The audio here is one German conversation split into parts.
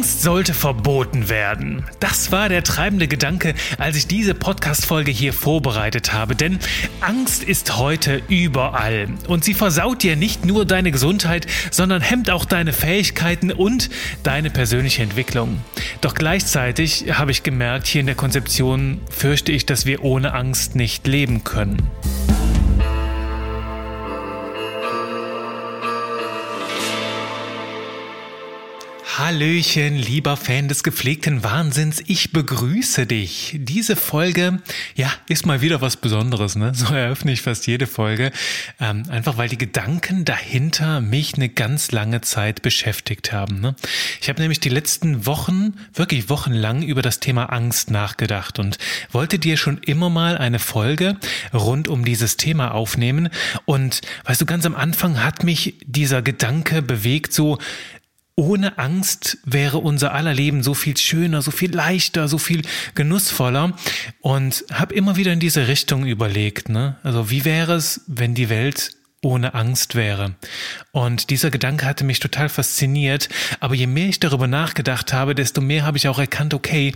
Angst sollte verboten werden. Das war der treibende Gedanke, als ich diese Podcast-Folge hier vorbereitet habe. Denn Angst ist heute überall. Und sie versaut dir nicht nur deine Gesundheit, sondern hemmt auch deine Fähigkeiten und deine persönliche Entwicklung. Doch gleichzeitig habe ich gemerkt, hier in der Konzeption fürchte ich, dass wir ohne Angst nicht leben können. Hallöchen, lieber Fan des gepflegten Wahnsinns, ich begrüße dich. Diese Folge, ja, ist mal wieder was Besonderes, ne? So eröffne ich fast jede Folge. Ähm, einfach weil die Gedanken dahinter mich eine ganz lange Zeit beschäftigt haben. Ne? Ich habe nämlich die letzten Wochen, wirklich wochenlang über das Thema Angst nachgedacht und wollte dir schon immer mal eine Folge rund um dieses Thema aufnehmen. Und weißt du, ganz am Anfang hat mich dieser Gedanke bewegt, so, ohne Angst wäre unser aller Leben so viel schöner, so viel leichter, so viel genussvoller und habe immer wieder in diese Richtung überlegt. Ne? Also wie wäre es, wenn die Welt ohne Angst wäre. Und dieser Gedanke hatte mich total fasziniert. Aber je mehr ich darüber nachgedacht habe, desto mehr habe ich auch erkannt, okay,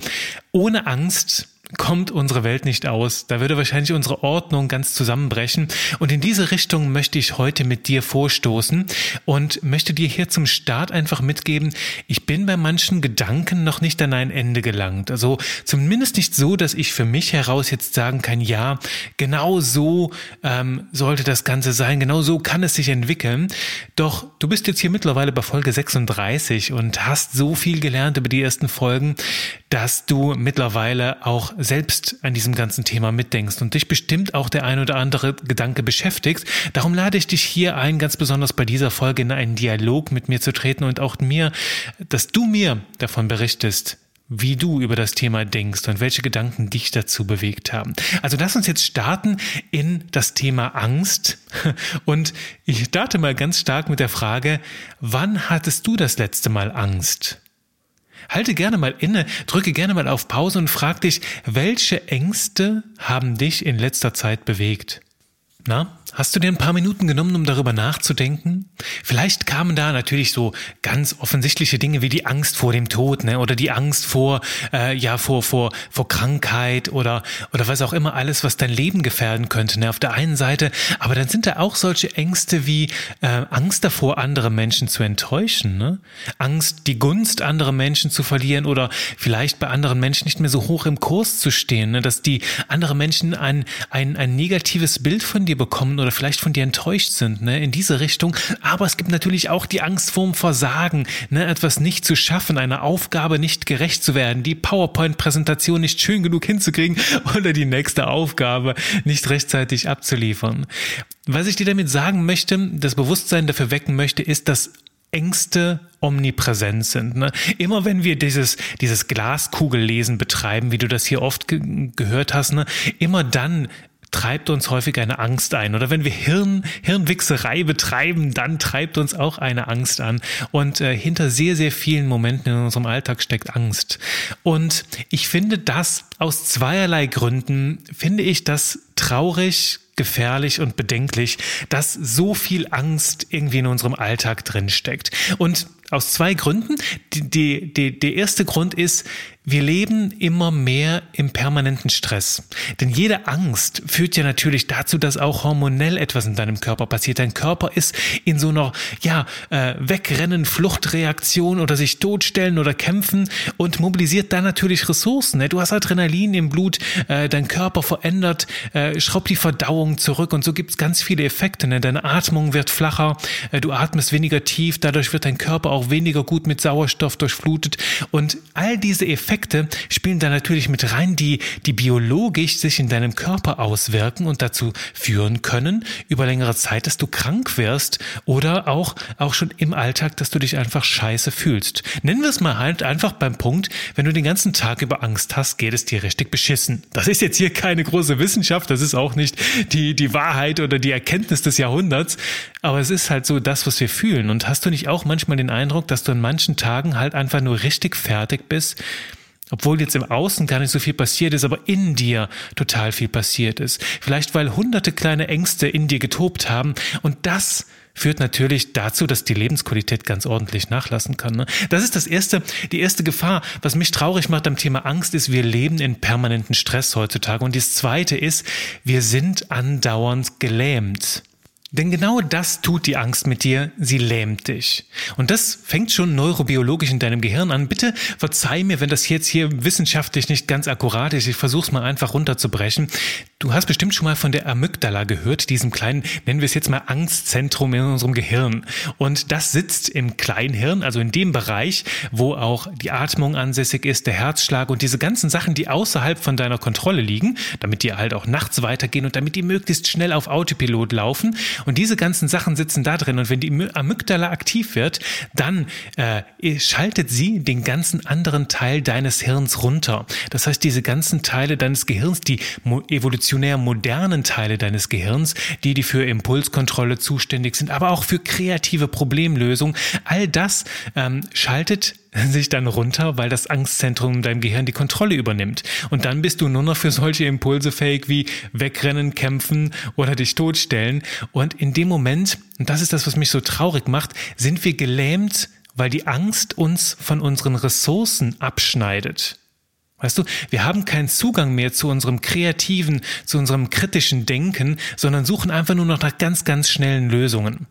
ohne Angst kommt unsere Welt nicht aus. Da würde wahrscheinlich unsere Ordnung ganz zusammenbrechen. Und in diese Richtung möchte ich heute mit dir vorstoßen und möchte dir hier zum Start einfach mitgeben, ich bin bei manchen Gedanken noch nicht an ein Ende gelangt. Also zumindest nicht so, dass ich für mich heraus jetzt sagen kann, ja, genau so ähm, sollte das Ganze sein, genau so kann es sich entwickeln. Doch du bist jetzt hier mittlerweile bei Folge 36 und hast so viel gelernt über die ersten Folgen, dass du mittlerweile auch selbst an diesem ganzen Thema mitdenkst und dich bestimmt auch der ein oder andere Gedanke beschäftigt. Darum lade ich dich hier ein, ganz besonders bei dieser Folge in einen Dialog mit mir zu treten und auch mir, dass du mir davon berichtest, wie du über das Thema denkst und welche Gedanken dich dazu bewegt haben. Also lass uns jetzt starten in das Thema Angst. Und ich starte mal ganz stark mit der Frage, wann hattest du das letzte Mal Angst? Halte gerne mal inne, drücke gerne mal auf Pause und frag dich, welche Ängste haben dich in letzter Zeit bewegt? Na, Hast du dir ein paar Minuten genommen, um darüber nachzudenken? Vielleicht kamen da natürlich so ganz offensichtliche Dinge wie die Angst vor dem Tod, ne? Oder die Angst vor, äh, ja, vor, vor, vor Krankheit oder, oder was auch immer alles, was dein Leben gefährden könnte, ne? Auf der einen Seite. Aber dann sind da auch solche Ängste wie äh, Angst davor, andere Menschen zu enttäuschen, ne? Angst, die Gunst anderer Menschen zu verlieren oder vielleicht bei anderen Menschen nicht mehr so hoch im Kurs zu stehen, ne? Dass die andere Menschen ein, ein, ein negatives Bild von dir bekommen oder vielleicht von dir enttäuscht sind, ne, in diese Richtung. Aber es gibt natürlich auch die Angst vorm Versagen, ne, etwas nicht zu schaffen, einer Aufgabe nicht gerecht zu werden, die PowerPoint-Präsentation nicht schön genug hinzukriegen oder die nächste Aufgabe nicht rechtzeitig abzuliefern. Was ich dir damit sagen möchte, das Bewusstsein dafür wecken möchte, ist, dass Ängste omnipräsent sind. Ne? Immer wenn wir dieses, dieses Glaskugellesen betreiben, wie du das hier oft ge gehört hast, ne? immer dann treibt uns häufig eine Angst ein. Oder wenn wir Hirn, Hirnwichserei betreiben, dann treibt uns auch eine Angst an. Und äh, hinter sehr, sehr vielen Momenten in unserem Alltag steckt Angst. Und ich finde das aus zweierlei Gründen, finde ich das traurig, gefährlich und bedenklich, dass so viel Angst irgendwie in unserem Alltag drin steckt. Und aus zwei Gründen. Die, die, der erste Grund ist, wir leben immer mehr im permanenten Stress. Denn jede Angst führt ja natürlich dazu, dass auch hormonell etwas in deinem Körper passiert. Dein Körper ist in so einer, ja, äh, Wegrennen, Fluchtreaktion oder sich totstellen oder kämpfen und mobilisiert dann natürlich Ressourcen. Ne? Du hast Adrenalin im Blut, äh, dein Körper verändert, äh, schraubt die Verdauung zurück und so gibt's ganz viele Effekte. Ne? Deine Atmung wird flacher, äh, du atmest weniger tief, dadurch wird dein Körper auch weniger gut mit Sauerstoff durchflutet und all diese Effekte spielen da natürlich mit rein, die, die biologisch sich in deinem Körper auswirken und dazu führen können, über längere Zeit, dass du krank wirst oder auch, auch schon im Alltag, dass du dich einfach scheiße fühlst. Nennen wir es mal halt einfach beim Punkt, wenn du den ganzen Tag über Angst hast, geht es dir richtig beschissen. Das ist jetzt hier keine große Wissenschaft, das ist auch nicht die, die Wahrheit oder die Erkenntnis des Jahrhunderts, aber es ist halt so das, was wir fühlen. Und hast du nicht auch manchmal den Eindruck, dass du an manchen Tagen halt einfach nur richtig fertig bist? Obwohl jetzt im Außen gar nicht so viel passiert ist, aber in dir total viel passiert ist. Vielleicht weil hunderte kleine Ängste in dir getobt haben und das führt natürlich dazu, dass die Lebensqualität ganz ordentlich nachlassen kann. Ne? Das ist das erste, die erste Gefahr. Was mich traurig macht am Thema Angst ist, wir leben in permanenten Stress heutzutage. Und das zweite ist, wir sind andauernd gelähmt. Denn genau das tut die Angst mit dir, sie lähmt dich. Und das fängt schon neurobiologisch in deinem Gehirn an. Bitte verzeih mir, wenn das jetzt hier wissenschaftlich nicht ganz akkurat ist. Ich versuche es mal einfach runterzubrechen. Du hast bestimmt schon mal von der Amygdala gehört, diesem kleinen, nennen wir es jetzt mal Angstzentrum in unserem Gehirn. Und das sitzt im Kleinhirn, also in dem Bereich, wo auch die Atmung ansässig ist, der Herzschlag und diese ganzen Sachen, die außerhalb von deiner Kontrolle liegen, damit die halt auch nachts weitergehen und damit die möglichst schnell auf Autopilot laufen. Und diese ganzen Sachen sitzen da drin. Und wenn die Amygdala aktiv wird, dann äh, schaltet sie den ganzen anderen Teil deines Hirns runter. Das heißt, diese ganzen Teile deines Gehirns, die evolutionär modernen Teile deines Gehirns, die, die für Impulskontrolle zuständig sind, aber auch für kreative Problemlösung, all das ähm, schaltet sich dann runter, weil das Angstzentrum in deinem Gehirn die Kontrolle übernimmt. Und dann bist du nur noch für solche Impulse fähig wie wegrennen, kämpfen oder dich totstellen. Und in dem Moment, und das ist das, was mich so traurig macht, sind wir gelähmt, weil die Angst uns von unseren Ressourcen abschneidet. Weißt du, wir haben keinen Zugang mehr zu unserem kreativen, zu unserem kritischen Denken, sondern suchen einfach nur noch nach ganz, ganz schnellen Lösungen.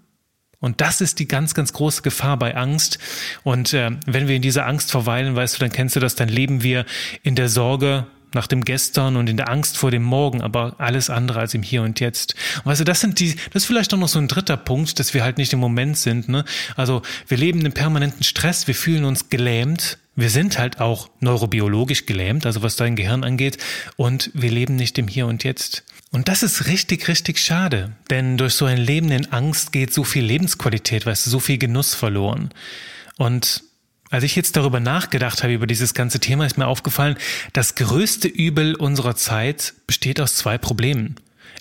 Und das ist die ganz, ganz große Gefahr bei Angst. Und äh, wenn wir in dieser Angst verweilen, weißt du, dann kennst du das, dann leben wir in der Sorge nach dem Gestern und in der Angst vor dem Morgen, aber alles andere als im Hier und Jetzt. Und weißt du, das sind die, das ist vielleicht auch noch so ein dritter Punkt, dass wir halt nicht im Moment sind. Ne? Also wir leben im permanenten Stress, wir fühlen uns gelähmt, wir sind halt auch neurobiologisch gelähmt, also was dein Gehirn angeht, und wir leben nicht im Hier und Jetzt. Und das ist richtig, richtig schade, denn durch so ein Leben in Angst geht so viel Lebensqualität, weißt du, so viel Genuss verloren. Und als ich jetzt darüber nachgedacht habe, über dieses ganze Thema, ist mir aufgefallen, das größte Übel unserer Zeit besteht aus zwei Problemen.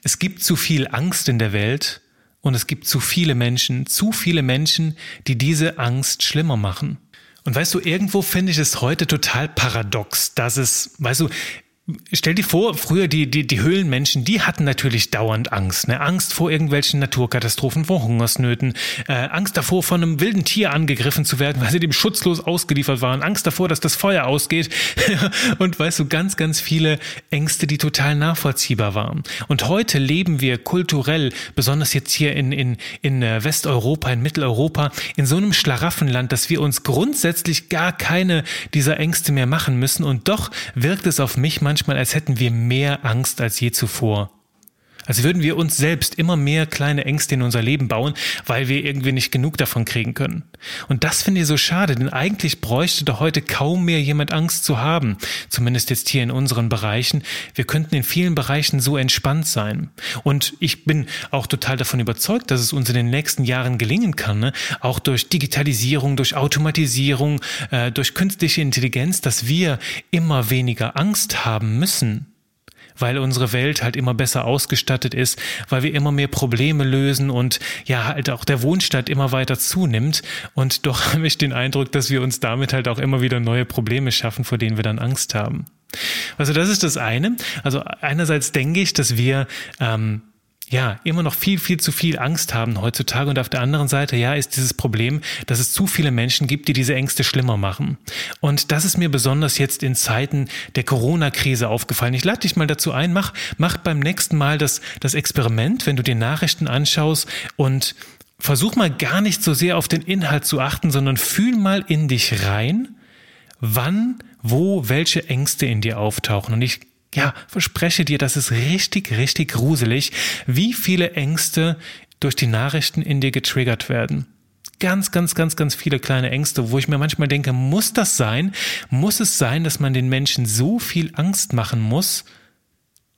Es gibt zu viel Angst in der Welt und es gibt zu viele Menschen, zu viele Menschen, die diese Angst schlimmer machen. Und weißt du, irgendwo finde ich es heute total paradox, dass es, weißt du, Stell dir vor, früher die, die, die Höhlenmenschen, die hatten natürlich dauernd Angst. Ne? Angst vor irgendwelchen Naturkatastrophen, vor Hungersnöten, äh, Angst davor, von einem wilden Tier angegriffen zu werden, weil sie dem schutzlos ausgeliefert waren, Angst davor, dass das Feuer ausgeht und weißt du, ganz, ganz viele Ängste, die total nachvollziehbar waren. Und heute leben wir kulturell, besonders jetzt hier in, in, in äh, Westeuropa, in Mitteleuropa, in so einem Schlaraffenland, dass wir uns grundsätzlich gar keine dieser Ängste mehr machen müssen und doch wirkt es auf mich manchmal manchmal, als hätten wir mehr Angst als je zuvor. Als würden wir uns selbst immer mehr kleine Ängste in unser Leben bauen, weil wir irgendwie nicht genug davon kriegen können. Und das finde ich so schade, denn eigentlich bräuchte doch heute kaum mehr jemand Angst zu haben. Zumindest jetzt hier in unseren Bereichen. Wir könnten in vielen Bereichen so entspannt sein. Und ich bin auch total davon überzeugt, dass es uns in den nächsten Jahren gelingen kann, ne? auch durch Digitalisierung, durch Automatisierung, äh, durch künstliche Intelligenz, dass wir immer weniger Angst haben müssen weil unsere Welt halt immer besser ausgestattet ist, weil wir immer mehr Probleme lösen und ja halt auch der Wohnstadt immer weiter zunimmt. Und doch habe ich den Eindruck, dass wir uns damit halt auch immer wieder neue Probleme schaffen, vor denen wir dann Angst haben. Also das ist das eine. Also einerseits denke ich, dass wir ähm, ja, immer noch viel, viel zu viel Angst haben heutzutage. Und auf der anderen Seite, ja, ist dieses Problem, dass es zu viele Menschen gibt, die diese Ängste schlimmer machen. Und das ist mir besonders jetzt in Zeiten der Corona-Krise aufgefallen. Ich lade dich mal dazu ein, mach, mach beim nächsten Mal das, das Experiment, wenn du dir Nachrichten anschaust und versuch mal gar nicht so sehr auf den Inhalt zu achten, sondern fühl mal in dich rein, wann, wo, welche Ängste in dir auftauchen. Und ich ja, verspreche dir, das ist richtig, richtig gruselig, wie viele Ängste durch die Nachrichten in dir getriggert werden. Ganz, ganz, ganz, ganz viele kleine Ängste, wo ich mir manchmal denke, muss das sein? Muss es sein, dass man den Menschen so viel Angst machen muss,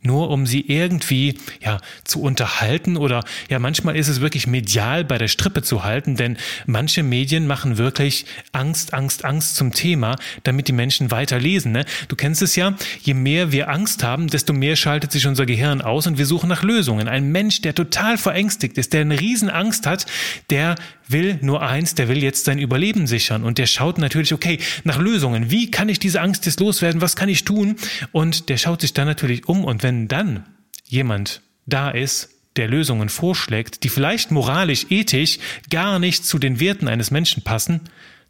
nur um sie irgendwie ja zu unterhalten oder ja manchmal ist es wirklich medial bei der Strippe zu halten, denn manche Medien machen wirklich Angst, Angst, Angst zum Thema, damit die Menschen weiter lesen. Ne? Du kennst es ja, je mehr wir Angst haben, desto mehr schaltet sich unser Gehirn aus und wir suchen nach Lösungen. Ein Mensch, der total verängstigt ist, der eine Riesenangst hat, der will nur eins, der will jetzt sein Überleben sichern und der schaut natürlich, okay, nach Lösungen. Wie kann ich diese Angst jetzt loswerden? Was kann ich tun? Und der schaut sich dann natürlich um und wenn dann jemand da ist, der Lösungen vorschlägt, die vielleicht moralisch, ethisch gar nicht zu den Werten eines Menschen passen,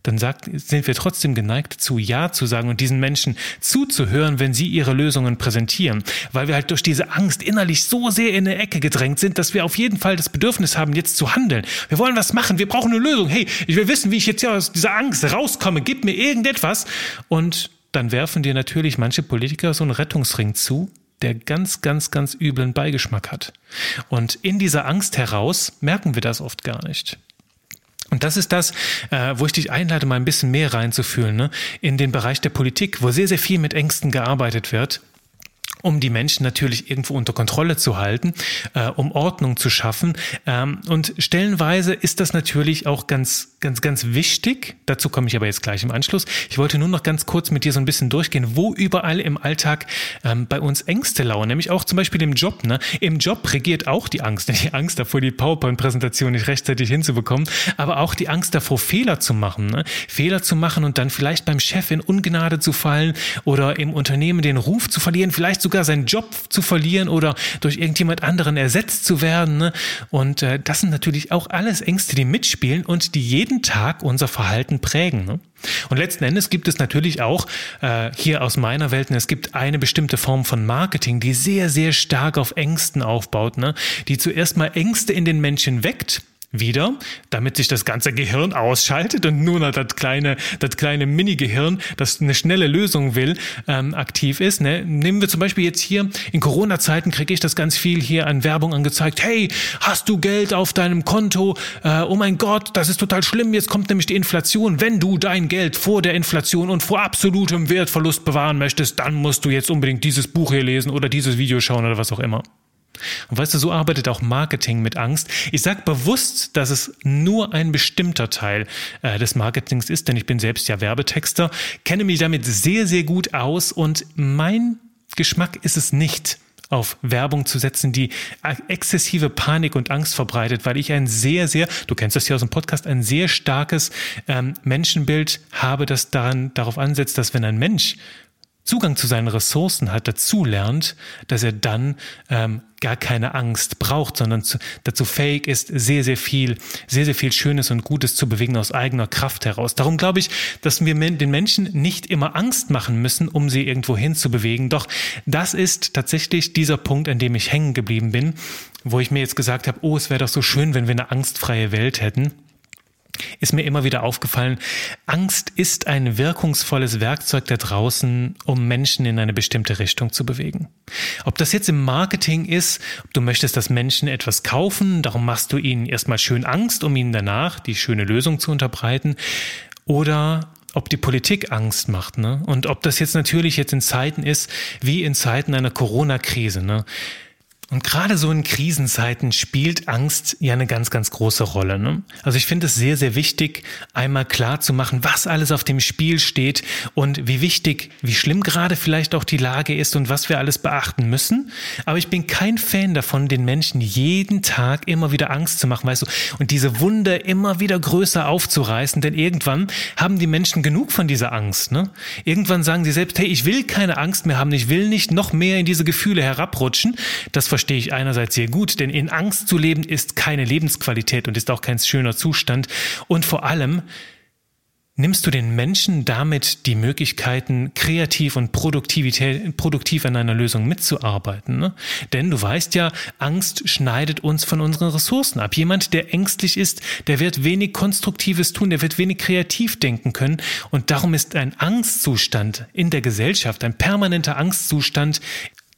dann sagt, sind wir trotzdem geneigt zu Ja zu sagen und diesen Menschen zuzuhören, wenn sie ihre Lösungen präsentieren, weil wir halt durch diese Angst innerlich so sehr in eine Ecke gedrängt sind, dass wir auf jeden Fall das Bedürfnis haben, jetzt zu handeln. Wir wollen was machen, wir brauchen eine Lösung. Hey, ich will wissen, wie ich jetzt hier aus dieser Angst rauskomme. Gib mir irgendetwas. Und dann werfen dir natürlich manche Politiker so einen Rettungsring zu, der ganz, ganz, ganz üblen Beigeschmack hat. Und in dieser Angst heraus merken wir das oft gar nicht. Und das ist das, äh, wo ich dich einlade, mal ein bisschen mehr reinzufühlen, ne? in den Bereich der Politik, wo sehr, sehr viel mit Ängsten gearbeitet wird um die Menschen natürlich irgendwo unter Kontrolle zu halten, äh, um Ordnung zu schaffen. Ähm, und stellenweise ist das natürlich auch ganz, ganz, ganz wichtig. Dazu komme ich aber jetzt gleich im Anschluss. Ich wollte nur noch ganz kurz mit dir so ein bisschen durchgehen, wo überall im Alltag ähm, bei uns Ängste lauern, nämlich auch zum Beispiel im Job. Ne? Im Job regiert auch die Angst, die Angst davor, die PowerPoint-Präsentation nicht rechtzeitig hinzubekommen, aber auch die Angst davor, Fehler zu machen. Ne? Fehler zu machen und dann vielleicht beim Chef in Ungnade zu fallen oder im Unternehmen den Ruf zu verlieren, vielleicht sogar sogar seinen Job zu verlieren oder durch irgendjemand anderen ersetzt zu werden. Ne? Und äh, das sind natürlich auch alles Ängste, die mitspielen und die jeden Tag unser Verhalten prägen. Ne? Und letzten Endes gibt es natürlich auch äh, hier aus meiner Welt, ne, es gibt eine bestimmte Form von Marketing, die sehr, sehr stark auf Ängsten aufbaut, ne? die zuerst mal Ängste in den Menschen weckt wieder, damit sich das ganze Gehirn ausschaltet und nur noch das kleine, das kleine Mini-Gehirn, das eine schnelle Lösung will, ähm, aktiv ist. Ne? Nehmen wir zum Beispiel jetzt hier, in Corona-Zeiten kriege ich das ganz viel hier an Werbung angezeigt. Hey, hast du Geld auf deinem Konto? Äh, oh mein Gott, das ist total schlimm. Jetzt kommt nämlich die Inflation. Wenn du dein Geld vor der Inflation und vor absolutem Wertverlust bewahren möchtest, dann musst du jetzt unbedingt dieses Buch hier lesen oder dieses Video schauen oder was auch immer. Und weißt du, so arbeitet auch Marketing mit Angst. Ich sage bewusst, dass es nur ein bestimmter Teil äh, des Marketings ist, denn ich bin selbst ja Werbetexter, kenne mich damit sehr, sehr gut aus und mein Geschmack ist es nicht, auf Werbung zu setzen, die exzessive Panik und Angst verbreitet, weil ich ein sehr, sehr, du kennst das ja aus dem Podcast, ein sehr starkes ähm, Menschenbild habe, das daran, darauf ansetzt, dass wenn ein Mensch Zugang zu seinen Ressourcen hat, dazu lernt, dass er dann ähm, gar keine Angst braucht, sondern zu, dazu fähig ist, sehr, sehr viel, sehr, sehr viel Schönes und Gutes zu bewegen aus eigener Kraft heraus. Darum glaube ich, dass wir den Menschen nicht immer Angst machen müssen, um sie irgendwo hin zu bewegen. Doch das ist tatsächlich dieser Punkt, an dem ich hängen geblieben bin, wo ich mir jetzt gesagt habe, oh, es wäre doch so schön, wenn wir eine angstfreie Welt hätten ist mir immer wieder aufgefallen, Angst ist ein wirkungsvolles Werkzeug da draußen, um Menschen in eine bestimmte Richtung zu bewegen. Ob das jetzt im Marketing ist, ob du möchtest, dass Menschen etwas kaufen, darum machst du ihnen erstmal schön Angst, um ihnen danach die schöne Lösung zu unterbreiten, oder ob die Politik Angst macht, ne? Und ob das jetzt natürlich jetzt in Zeiten ist, wie in Zeiten einer Corona-Krise, ne? Und gerade so in Krisenzeiten spielt Angst ja eine ganz, ganz große Rolle. Ne? Also ich finde es sehr, sehr wichtig, einmal klar zu machen, was alles auf dem Spiel steht und wie wichtig, wie schlimm gerade vielleicht auch die Lage ist und was wir alles beachten müssen. Aber ich bin kein Fan davon, den Menschen jeden Tag immer wieder Angst zu machen, weißt du, und diese Wunde immer wieder größer aufzureißen, denn irgendwann haben die Menschen genug von dieser Angst. Ne? Irgendwann sagen sie selbst, hey, ich will keine Angst mehr haben, ich will nicht noch mehr in diese Gefühle herabrutschen. Das verstehe ich einerseits sehr gut, denn in Angst zu leben ist keine Lebensqualität und ist auch kein schöner Zustand. Und vor allem nimmst du den Menschen damit die Möglichkeiten, kreativ und Produktivität, produktiv an einer Lösung mitzuarbeiten. Ne? Denn du weißt ja, Angst schneidet uns von unseren Ressourcen ab. Jemand, der ängstlich ist, der wird wenig Konstruktives tun, der wird wenig kreativ denken können. Und darum ist ein Angstzustand in der Gesellschaft, ein permanenter Angstzustand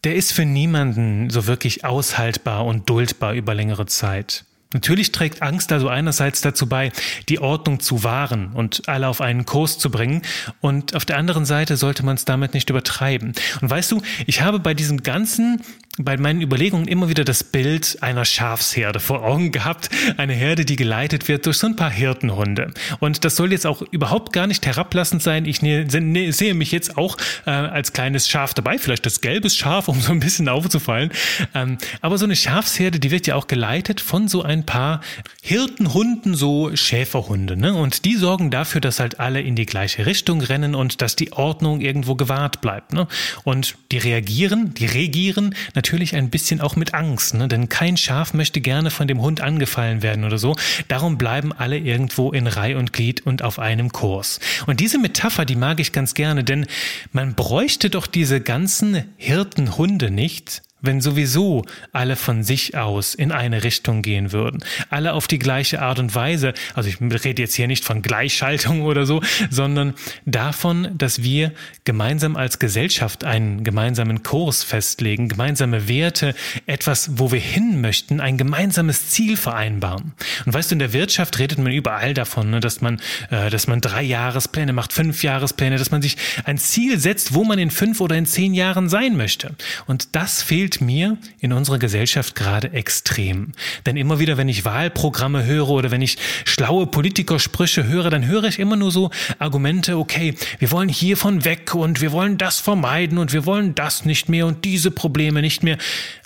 der ist für niemanden so wirklich aushaltbar und duldbar über längere Zeit. Natürlich trägt Angst also einerseits dazu bei, die Ordnung zu wahren und alle auf einen Kurs zu bringen. Und auf der anderen Seite sollte man es damit nicht übertreiben. Und weißt du, ich habe bei diesem ganzen bei meinen Überlegungen immer wieder das Bild einer Schafsherde vor Augen gehabt. Eine Herde, die geleitet wird durch so ein paar Hirtenhunde. Und das soll jetzt auch überhaupt gar nicht herablassend sein. Ich ne, ne, sehe mich jetzt auch äh, als kleines Schaf dabei, vielleicht das gelbes Schaf, um so ein bisschen aufzufallen. Ähm, aber so eine Schafsherde, die wird ja auch geleitet von so ein paar Hirtenhunden, so Schäferhunde. Ne? Und die sorgen dafür, dass halt alle in die gleiche Richtung rennen und dass die Ordnung irgendwo gewahrt bleibt. Ne? Und die reagieren, die regieren natürlich ein bisschen auch mit Angst, ne? denn kein Schaf möchte gerne von dem Hund angefallen werden oder so. Darum bleiben alle irgendwo in Reih und Glied und auf einem Kurs. Und diese Metapher, die mag ich ganz gerne, denn man bräuchte doch diese ganzen Hirtenhunde nicht, wenn sowieso alle von sich aus in eine Richtung gehen würden, alle auf die gleiche Art und Weise, also ich rede jetzt hier nicht von Gleichschaltung oder so, sondern davon, dass wir gemeinsam als Gesellschaft einen gemeinsamen Kurs festlegen, gemeinsame Werte, etwas, wo wir hin möchten, ein gemeinsames Ziel vereinbaren. Und weißt du, in der Wirtschaft redet man überall davon, ne, dass man, äh, dass man drei Jahrespläne macht, fünf Jahrespläne, dass man sich ein Ziel setzt, wo man in fünf oder in zehn Jahren sein möchte. Und das fehlt mir in unserer Gesellschaft gerade extrem. Denn immer wieder, wenn ich Wahlprogramme höre oder wenn ich schlaue Politikersprüche höre, dann höre ich immer nur so Argumente, okay, wir wollen hiervon weg und wir wollen das vermeiden und wir wollen das nicht mehr und diese Probleme nicht mehr.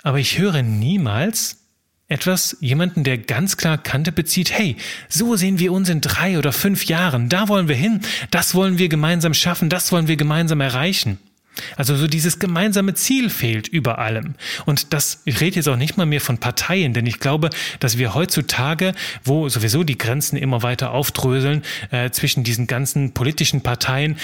Aber ich höre niemals, etwas, jemanden, der ganz klar Kante bezieht, hey, so sehen wir uns in drei oder fünf Jahren, da wollen wir hin, das wollen wir gemeinsam schaffen, das wollen wir gemeinsam erreichen. Also so dieses gemeinsame Ziel fehlt über allem. Und das, ich rede jetzt auch nicht mal mehr von Parteien, denn ich glaube, dass wir heutzutage, wo sowieso die Grenzen immer weiter aufdröseln äh, zwischen diesen ganzen politischen Parteien,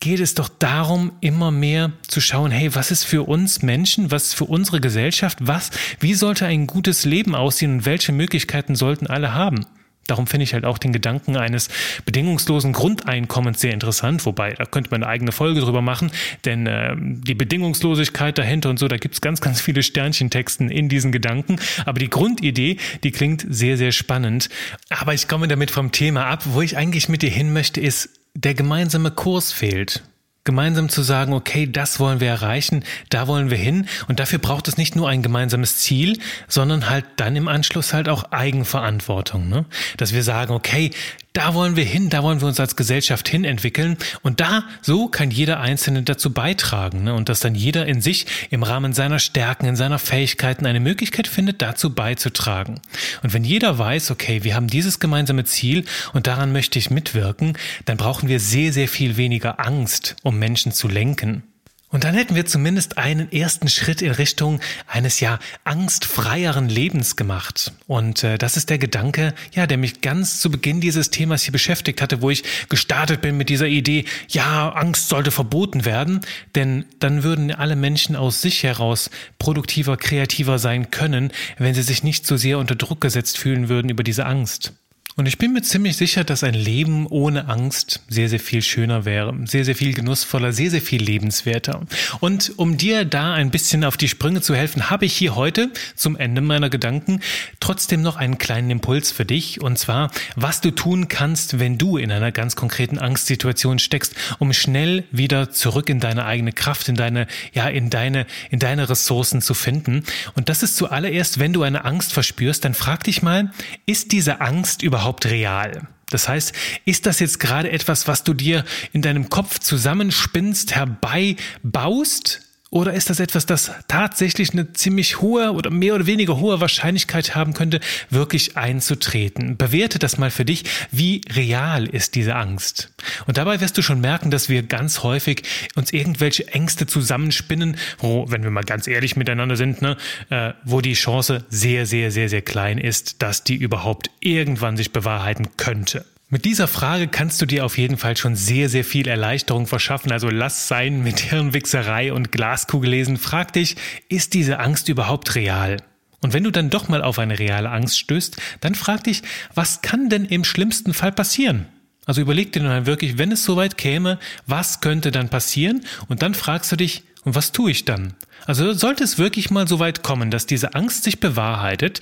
geht es doch darum, immer mehr zu schauen, hey, was ist für uns Menschen, was ist für unsere Gesellschaft, was, wie sollte ein gutes Leben aussehen und welche Möglichkeiten sollten alle haben? Darum finde ich halt auch den Gedanken eines bedingungslosen Grundeinkommens sehr interessant, wobei da könnte man eine eigene Folge drüber machen, denn äh, die Bedingungslosigkeit dahinter und so, da gibt es ganz, ganz viele Sternchentexten in diesen Gedanken. Aber die Grundidee, die klingt sehr, sehr spannend. Aber ich komme damit vom Thema ab. Wo ich eigentlich mit dir hin möchte, ist, der gemeinsame Kurs fehlt gemeinsam zu sagen, okay, das wollen wir erreichen, da wollen wir hin. Und dafür braucht es nicht nur ein gemeinsames Ziel, sondern halt dann im Anschluss halt auch Eigenverantwortung. Ne? Dass wir sagen, okay, da wollen wir hin, da wollen wir uns als Gesellschaft hin entwickeln. Und da, so kann jeder Einzelne dazu beitragen. Ne? Und dass dann jeder in sich im Rahmen seiner Stärken, in seiner Fähigkeiten eine Möglichkeit findet, dazu beizutragen. Und wenn jeder weiß, okay, wir haben dieses gemeinsame Ziel und daran möchte ich mitwirken, dann brauchen wir sehr, sehr viel weniger Angst, um Menschen zu lenken. Und dann hätten wir zumindest einen ersten Schritt in Richtung eines ja angstfreieren Lebens gemacht. Und äh, das ist der Gedanke, ja, der mich ganz zu Beginn dieses Themas hier beschäftigt hatte, wo ich gestartet bin mit dieser Idee, ja, Angst sollte verboten werden, denn dann würden alle Menschen aus sich heraus produktiver, kreativer sein können, wenn sie sich nicht so sehr unter Druck gesetzt fühlen würden über diese Angst. Und ich bin mir ziemlich sicher, dass ein Leben ohne Angst sehr, sehr viel schöner wäre, sehr, sehr viel genussvoller, sehr, sehr viel lebenswerter. Und um dir da ein bisschen auf die Sprünge zu helfen, habe ich hier heute zum Ende meiner Gedanken trotzdem noch einen kleinen Impuls für dich. Und zwar, was du tun kannst, wenn du in einer ganz konkreten Angstsituation steckst, um schnell wieder zurück in deine eigene Kraft, in deine, ja, in deine, in deine Ressourcen zu finden. Und das ist zuallererst, wenn du eine Angst verspürst, dann frag dich mal, ist diese Angst überhaupt überhaupt real? Das heißt, ist das jetzt gerade etwas, was du dir in deinem Kopf zusammenspinnst, herbeibaust? Oder ist das etwas, das tatsächlich eine ziemlich hohe oder mehr oder weniger hohe Wahrscheinlichkeit haben könnte, wirklich einzutreten? Bewerte das mal für dich. Wie real ist diese Angst? Und dabei wirst du schon merken, dass wir ganz häufig uns irgendwelche Ängste zusammenspinnen, wo, wenn wir mal ganz ehrlich miteinander sind, ne, äh, wo die Chance sehr, sehr, sehr, sehr klein ist, dass die überhaupt irgendwann sich bewahrheiten könnte. Mit dieser Frage kannst du dir auf jeden Fall schon sehr, sehr viel Erleichterung verschaffen. Also lass sein mit Hirnwichserei und Glaskugellesen. Frag dich, ist diese Angst überhaupt real? Und wenn du dann doch mal auf eine reale Angst stößt, dann frag dich, was kann denn im schlimmsten Fall passieren? Also überleg dir dann wirklich, wenn es soweit käme, was könnte dann passieren? Und dann fragst du dich, Und was tue ich dann? Also sollte es wirklich mal so weit kommen, dass diese Angst sich bewahrheitet,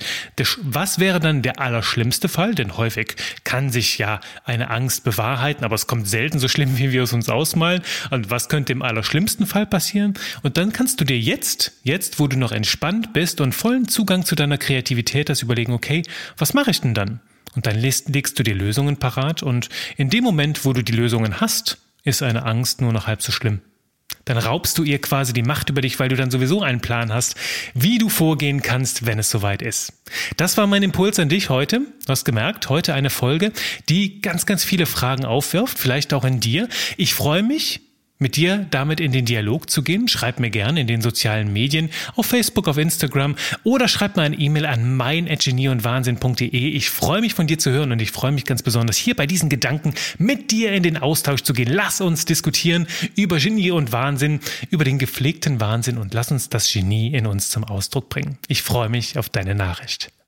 was wäre dann der allerschlimmste Fall? Denn häufig kann sich ja eine Angst bewahrheiten, aber es kommt selten so schlimm, wie wir es uns ausmalen. Und was könnte im allerschlimmsten Fall passieren? Und dann kannst du dir jetzt, jetzt, wo du noch entspannt bist und vollen Zugang zu deiner Kreativität hast, überlegen, okay, was mache ich denn dann? Und dann legst du dir Lösungen parat und in dem Moment, wo du die Lösungen hast, ist eine Angst nur noch halb so schlimm dann raubst du ihr quasi die Macht über dich, weil du dann sowieso einen Plan hast, wie du vorgehen kannst, wenn es soweit ist. Das war mein Impuls an dich heute. Du hast gemerkt, heute eine Folge, die ganz, ganz viele Fragen aufwirft, vielleicht auch in dir. Ich freue mich, mit dir damit in den Dialog zu gehen, schreib mir gerne in den sozialen Medien, auf Facebook, auf Instagram oder schreib mir eine E-Mail an mein@genieundwahnsinn.de. Ich freue mich von dir zu hören und ich freue mich ganz besonders hier bei diesen Gedanken mit dir in den Austausch zu gehen. Lass uns diskutieren über Genie und Wahnsinn, über den gepflegten Wahnsinn und lass uns das Genie in uns zum Ausdruck bringen. Ich freue mich auf deine Nachricht.